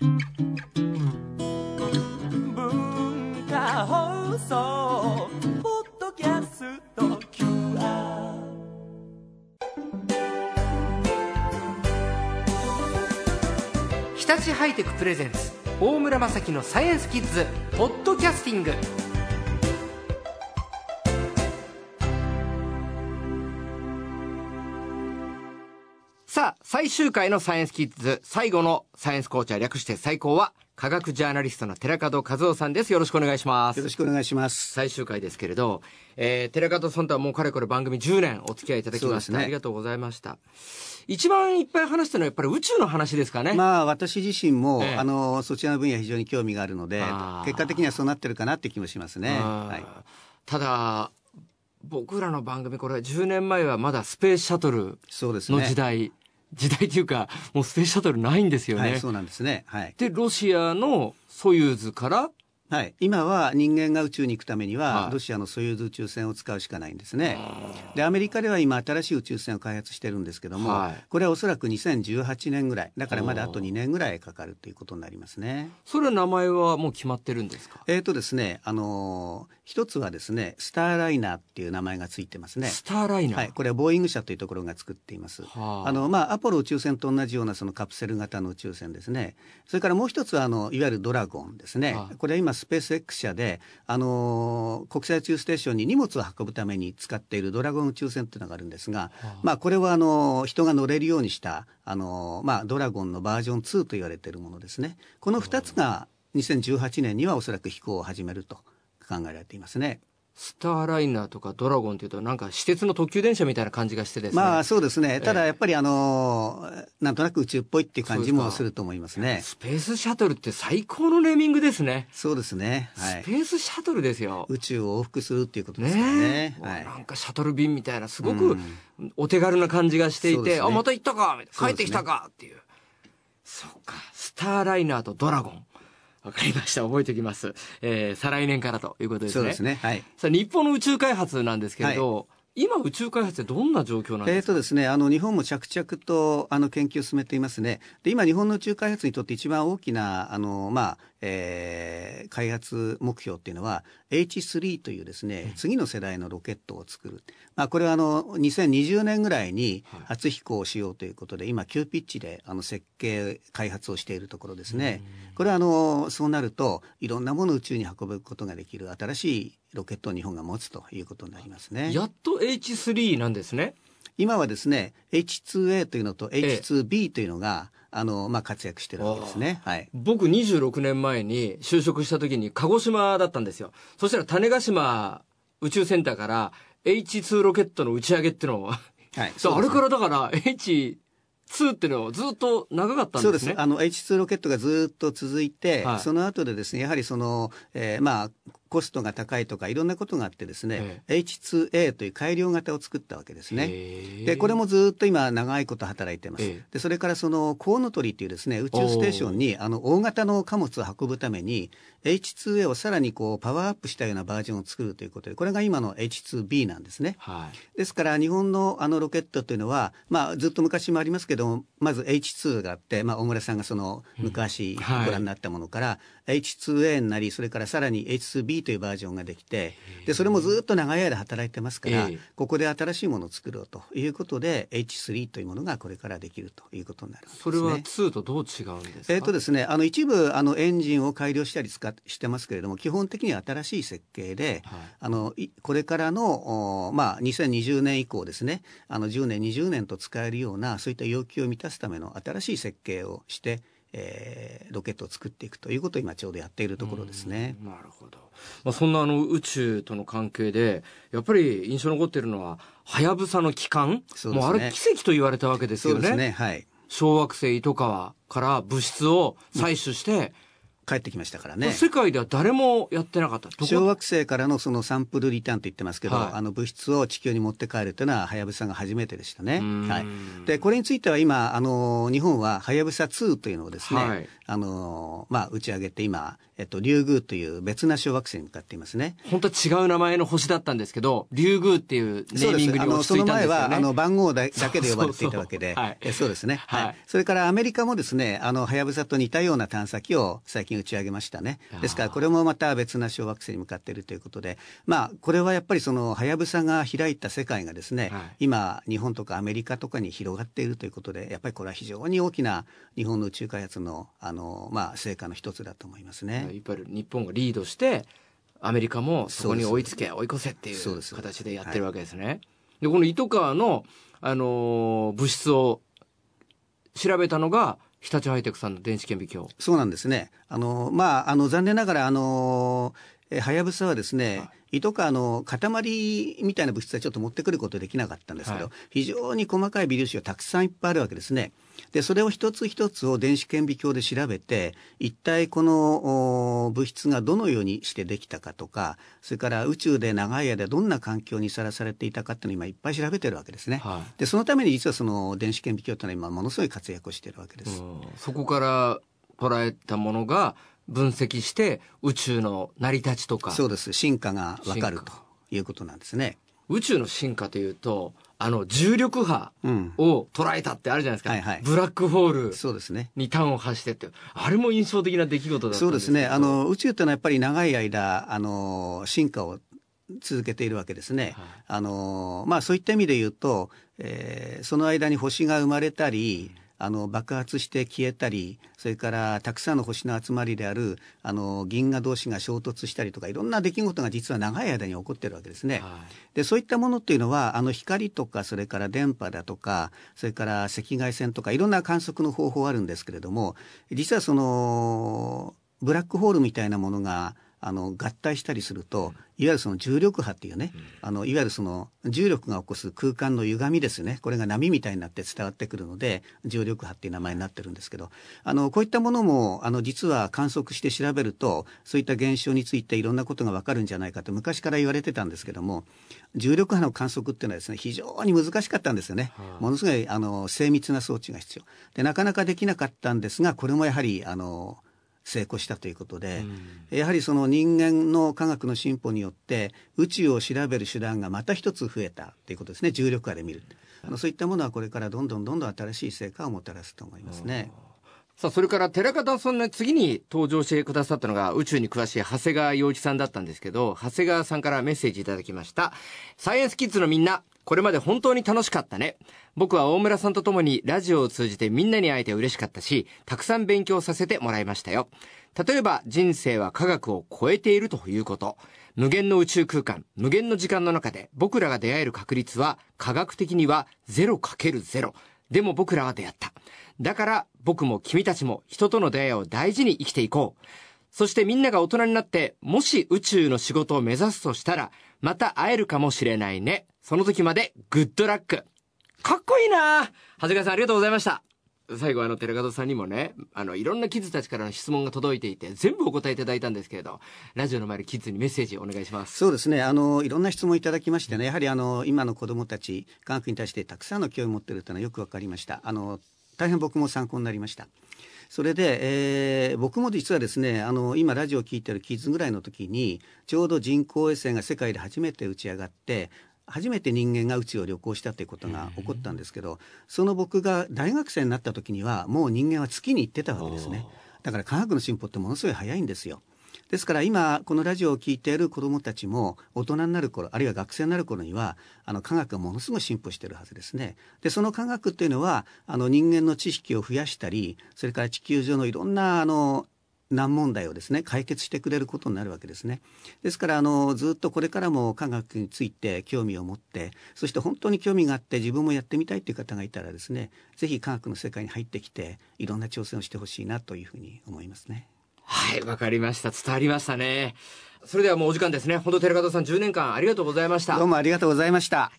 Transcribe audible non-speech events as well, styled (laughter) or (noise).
文化放送ポッドキャスト QR 日立ハイテクプレゼンツ大村雅樹のサイエンスキッズポッドキャスティング。最終回のサイエンスキッズ最後のサイエンスコーチャー略して最高は科学ジャーナリストの寺門和夫さんです。よろしくお願いします。よろしくお願いします。最終回ですけれど、えー、寺門さんとはもうかれこれ番組10年お付き合いいただきました、ね。ありがとうございました。一番いっぱい話したのはやっぱり宇宙の話ですかね、まあ私自身も、ええ。あのそちらの分野非常に興味があるので結果的にはそうなってるかなって気もしますね。うんはい、ただ僕らの番組これ10年前はまだスペースシャトルのそうですね。時代、時代というかもうスペースシャトルないんですよね、はい、そうなんですね。はい。でロシアのソユーズからはい、今は人間が宇宙に行くためには、はいロシアのソユーズ宇宙船を使うしかないんですね。でアメリカでは今新しい宇宙船を開発してるんですけども、はいこれはおそらく2018年ぐらいだからまだあと2年ぐらいかかるということになりますね。それは名前はもう決まってるんですか？えーとですね、あのー一つはですねスターライナーっていう名前がついてますね。スターライナー、はい、これはボーイング社というところが作っています。はああのまあ、アポロ宇宙船と同じようなそのカプセル型の宇宙船ですね。それからもう一つはあのいわゆるドラゴンですね。はいこれは今スペース X 社であのー国際宇宙ステーションに荷物を運ぶために使っているドラゴン宇宙船というのがあるんですが、まあこれはあのー人が乗れるようにしたあのーまあドラゴンのバージョン2と言われているものですね。この二つが2018年にはおそらく飛行を始めると考えられていますね。スターライナーとかドラゴンっていうとなんか私鉄の特急電車みたいな感じがしてですね。まあそうですね。たえ。えだやっぱりあのーなんとなく宇宙っぽいっていう感じもすると思いますね。スペースシャトルって最高のネーミングですね、そうですね。はい。スペースシャトルですよ。宇宙を往復するっていうことですね。ね。、はい。なんかシャトル便みたいなすごうくん。お手軽な感じがしていて、そうですね。あまた行ったか帰ってきたかっていう。そうか。スターライナーとドラゴンわかりました覚えておきます、えー、再来年からということですねそうですね。はい。さあ日本の宇宙開発なんですけれど、今宇宙開発ってどんな状況なんえーですか、とですね、あの日本も着々とあの研究を進めていますね。で今日本の宇宙開発にとって一番大きなあのまあ、えー開発目標っていうのは H3 というですね、次の世代のロケットを作る。まあこれはあの2020年ぐらいに初飛行をしようということで、今急ピッチであの設計開発をしているところですね。これはあのそうなるといろんなものを宇宙に運ぶことができる新しいロケットを日本が持つということになりますね。やっと H3 なんですね今はですね H2A というのと H2B というのが、あのまあ、活躍してるわけですね。はい、僕26年前に就職した時に鹿児島だったんですよ。そしたら種子島宇宙センターから H2 ロケットの打ち上げってのをはい、そ (laughs) うあれからだから H2 っていうのはずっと長かったんそうでねですすあの H2 ロケットがずっと続いて、はい。その後でですねやはりその、えーまあコストが高いとかいろんなことがあってですね、H2A という改良型を作ったわけですね。でこれもずっと今長いこと働いてます、ええ。でそれからそのコウノトリっていうですね宇宙ステーションにあの大型の貨物を運ぶために H2A をさらにこうパワーアップしたようなバージョンを作るということでこれが今の H2B なんですね。はい。ですから日本のあのロケットというのは、まあ、ずっと昔もありますけどもまず H2 があって、まあ、大村さんがその昔はい。ご覧になったものから、H2A になりそれからさらに H2B というバージョンができてでそれもずっと長い間働いてますから、ええ。ここで新しいものを作ろうということで H3 というものがこれからできるということになるね。それは2とどう違うんですか？えーとですね、あの一部あのエンジンを改良したり使っしてますけれども基本的には新しい設計で、はい。あのいこれからの、おまあ、2020年以降ですねあの10年20年と使えるようなそういった要求を満たすための新しい設計をして、えーロケットを作っていくということを今ちょうどやっているところですね。なるほど、まあ、そんなあの宇宙との関係でやっぱり印象に残っているのははやぶさの帰還、ね。もうあれ奇跡と言われたわけですよね。そうですねはい。小惑星糸川から物質を採取して、帰ってきましたからね。世界では誰もやってなかった。小惑星からのそのサンプルリターンと言ってますけど、はい、あの物質を地球に持って帰るというのは、はやぶさが初めてでしたね。はい。で、これについては今、あの、日本ははやぶさ2というのをですね、はい、あの、まあ、打ち上げて今、えっと、リュウグウという別な小惑星に向かっていますね。本当は違う名前の星だったんですけど、リュウグウっていうネーミングに落ち着いたんですよね。その前は、あの、番号だ (laughs) だけで呼ばれていたわけで、そうそうはい、えそうですね。はい。それからアメリカもですね、あの、はやぶさと似たような探査機を最近打ち上げましたね。ですからこれもまた別な小惑星に向かっているということで、まあ、これはやっぱりそのはやぶさが開いた世界がですね、はい、今日本とかアメリカとかに広がっているということでやっぱりこれは非常に大きな日本の宇宙開発のあの、まあ、成果の一つだと思いますね。やっぱり日本がリードしてアメリカもそこに追いつけ追い越せっていう形でやってるわけですね。はい、でこの糸川の、あの物質を調べたのが日立ハイテクさんの電子顕微鏡そうなんですね。あの、まあ、あの、残念ながら、あの、はやぶさはですね、はい、胃とかあの塊みたいな物質はちょっと持ってくることできなかったんですけど、はい、非常に細かい微粒子がたくさんいっぱいあるわけですね。でそれを一つ一つを電子顕微鏡で調べて一体この物質がどのようにしてできたかとかそれから宇宙で長い間どんな環境にさらされていたかっていうのを今いっぱい調べてるわけですね。はい、でそのために実はその電子顕微鏡というのは今ものすごい活躍をしているわけです。そこから捉えたものが分析して宇宙の成り立ちとか。そうです。進化がわかるということなんですね。宇宙の進化というとあの重力波を捉えたってあるじゃないですか、うんはいはい、ブラックホールそうですね。に端を発してって。あれも印象的な出来事だったそうですね。あの宇宙ってのはやっぱり長い間あの進化を続けているわけですね。はい、あのまあそういった意味で言うと、えー、その間に星が生まれたり、うんあの爆発して消えたりそれからたくさんの星の集まりであるあの銀河同士が衝突したりとかいろんな出来事が実は長い間に起こってるわけですね。はい、でそういったものっていうのはあの光とかそれから電波だとかそれから赤外線とかいろんな観測の方法あるんですけれども実はそのブラックホールみたいなものがあの合体したりすると、いわゆるその重力波っていうね、あのいわゆるその重力が起こす空間の歪みですね。これが波みたいになって伝わってくるので重力波っていう名前になってるんですけど。あのこういったものもあの実は観測して調べるとそういった現象についていろんなことが分かるんじゃないかと昔から言われてたんですけども重力波の観測っていうのはですね非常に難しかったんですよね、ものすごいあの精密な装置が必要。でなかなかできなかったんですがこれもやはりあの成功したということで、うん、やはりその人間の科学の進歩によって宇宙を調べる手段がまた一つ増えたということですね。重力波で見る。あのそういったものはこれからどんどんどんどん新しい成果をもたらすと思いますね。さあ、それから寺方さんの次に登場してくださったのが宇宙に詳しい長谷川洋一さんだったんですけど、長谷川さんからメッセージいただきました。サイエンスキッズのみんな、これまで本当に楽しかったね。僕は大村さんと共にラジオを通じてみんなに会えて嬉しかったし、たくさん勉強させてもらいましたよ。例えば人生は科学を超えているということ。無限の宇宙空間、無限の時間の中で僕らが出会える確率は科学的には 0×0。でも僕らは出会った。だから僕も君たちも人との出会いを大事に生きていこう。そしてみんなが大人になって、もし宇宙の仕事を目指すとしたら、また会えるかもしれないね。その時までグッドラック。かっこいいな。長谷川さんありがとうございました。最後あの寺門さんにもねあのいろんなキッズたちからの質問が届いていて全部お答えいただいたんですけれどラジオの前のキッズにメッセージお願いします。そうですね。あのいろんな質問いただきましてねやはりあの今の子どもたち科学に対してたくさんの興味を持っているというのはよく分かりました。あの大変僕も参考になりました。それで、えー、僕も実はですねあの今ラジオを聴いてるキッズぐらいの時にちょうど人工衛星が世界で初めて打ち上がって初めて人間が宇宙を旅行したということが起こったんですけどその僕が大学生になった時にはもう人間は月に行ってたわけですね。だから科学の進歩ってものすごい早いんですよ。ですから今このラジオを聴いている子どもたちも大人になる頃あるいは学生になる頃にはあの科学がものすごい進歩しているはずですね。でその科学っていうのはあの人間の知識を増やしたりそれから地球上のいろんなあの難問題をですね解決してくれることになるわけですね。ですからあのずっとこれからも科学について興味を持ってそして本当に興味があって自分もやってみたいという方がいたらですねぜひ科学の世界に入ってきていろんな挑戦をしてほしいなというふうに思いますね。はいわかりました伝わりましたね。それではもうお時間ですね。本当寺門さん10年間ありがとうございました。どうもありがとうございました。